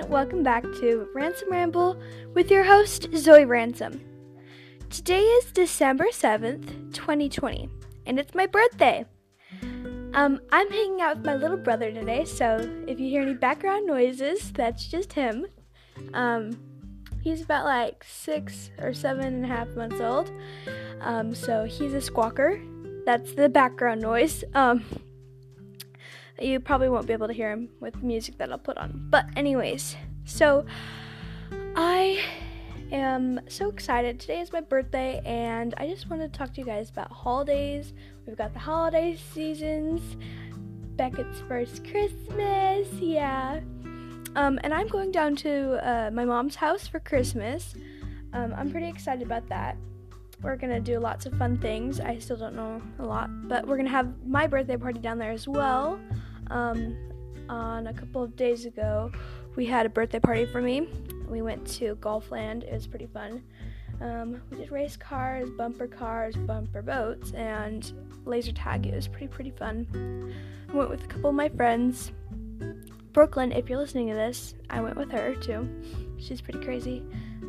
welcome back to Ransom Ramble with your host, Zoe Ransom. Today is December 7th, 2020, and it's my birthday. Um, I'm hanging out with my little brother today, so if you hear any background noises, that's just him. Um, he's about like six or seven and a half months old, um, so he's a squawker. That's the background noise. Um, you probably won't be able to hear him with music that I'll put on. But, anyways, so I am so excited. Today is my birthday, and I just wanted to talk to you guys about holidays. We've got the holiday seasons, Beckett's first Christmas, yeah. Um, and I'm going down to uh, my mom's house for Christmas. Um, I'm pretty excited about that. We're gonna do lots of fun things. I still don't know a lot, but we're gonna have my birthday party down there as well. Um, on a couple of days ago, we had a birthday party for me. We went to Golfland. It was pretty fun. Um, we did race cars, bumper cars, bumper boats, and laser tag. It was pretty pretty fun. I went with a couple of my friends. Brooklyn, if you're listening to this, I went with her too. She's pretty crazy.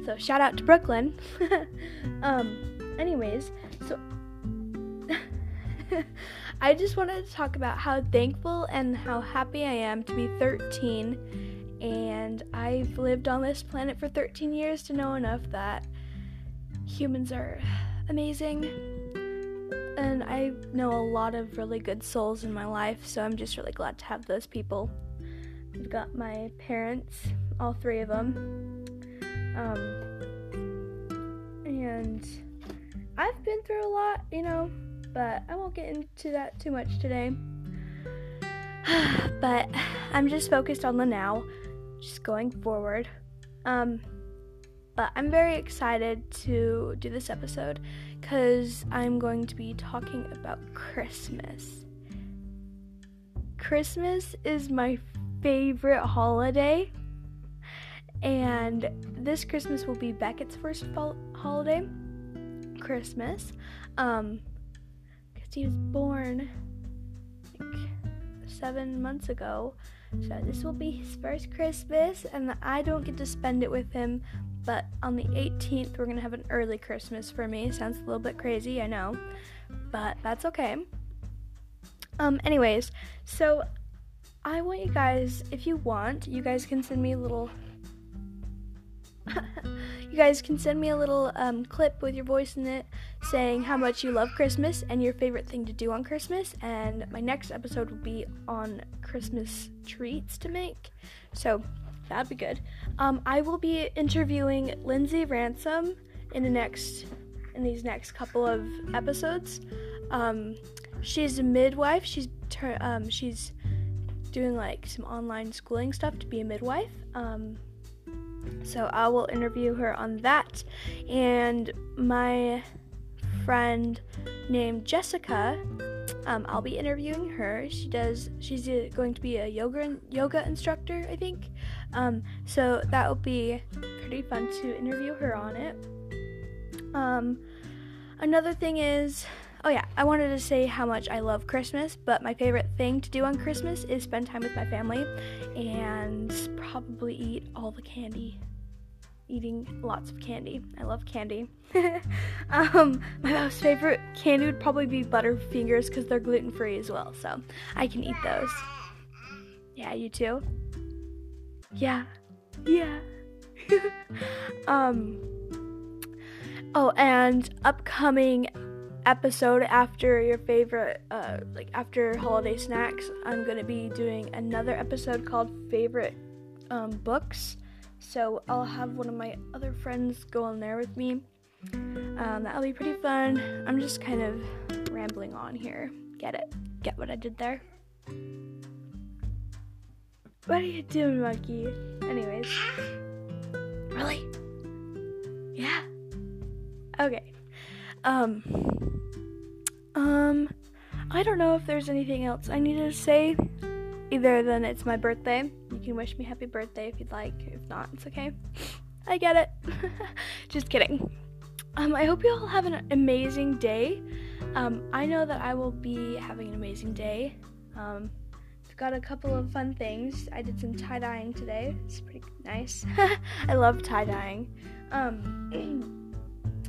So shout out to Brooklyn. um, anyways, so I just wanted to talk about how thankful and how happy I am to be 13 and I've lived on this planet for 13 years to know enough that humans are amazing and I know a lot of really good souls in my life, so I'm just really glad to have those people. I've got my parents, all three of them. Um, and I've been through a lot, you know, but I won't get into that too much today. but I'm just focused on the now, just going forward. Um, but I'm very excited to do this episode because I'm going to be talking about Christmas. Christmas is my favorite holiday, and this Christmas will be Beckett's first holiday. Christmas. Um, he was born like seven months ago. So this will be his first Christmas, and I don't get to spend it with him. But on the 18th, we're gonna have an early Christmas for me. Sounds a little bit crazy, I know, but that's okay. Um, anyways, so I want you guys, if you want, you guys can send me a little you guys can send me a little um, clip with your voice in it saying how much you love Christmas and your favorite thing to do on Christmas. And my next episode will be on Christmas treats to make. So that'd be good. Um, I will be interviewing Lindsay Ransom in the next in these next couple of episodes. Um, she's a midwife. She's ter- um, she's doing like some online schooling stuff to be a midwife. Um, so I will interview her on that. And my friend named Jessica, um, I'll be interviewing her. She does. She's a, going to be a yoga yoga instructor, I think. Um, so that will be pretty fun to interview her on it. Um, another thing is, oh yeah, I wanted to say how much I love Christmas, but my favorite thing to do on Christmas is spend time with my family and probably eat all the candy eating lots of candy. I love candy. um, my most favorite candy would probably be Butterfingers because they're gluten free as well, so I can eat those. Yeah, you too? Yeah. Yeah. um, oh, and upcoming episode after your favorite uh like after holiday snacks i'm gonna be doing another episode called favorite um books so I'll have one of my other friends go on there with me. Um, that'll be pretty fun. I'm just kind of rambling on here. Get it? Get what I did there? What are you doing, monkey? Anyways. Really? Yeah. Okay. Um. Um. I don't know if there's anything else I need to say. Either then it's my birthday. You can wish me happy birthday if you'd like. If not, it's okay. I get it. Just kidding. Um, I hope you all have an amazing day. Um, I know that I will be having an amazing day. Um, I've got a couple of fun things. I did some tie dyeing today. It's pretty nice. I love tie dyeing. Um,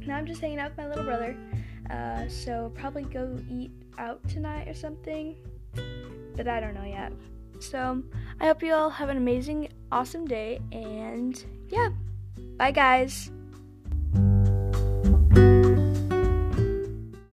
now I'm just hanging out with my little brother. Uh, so probably go eat out tonight or something, but I don't know yet. So I hope you all have an amazing, awesome day, and yeah, bye guys.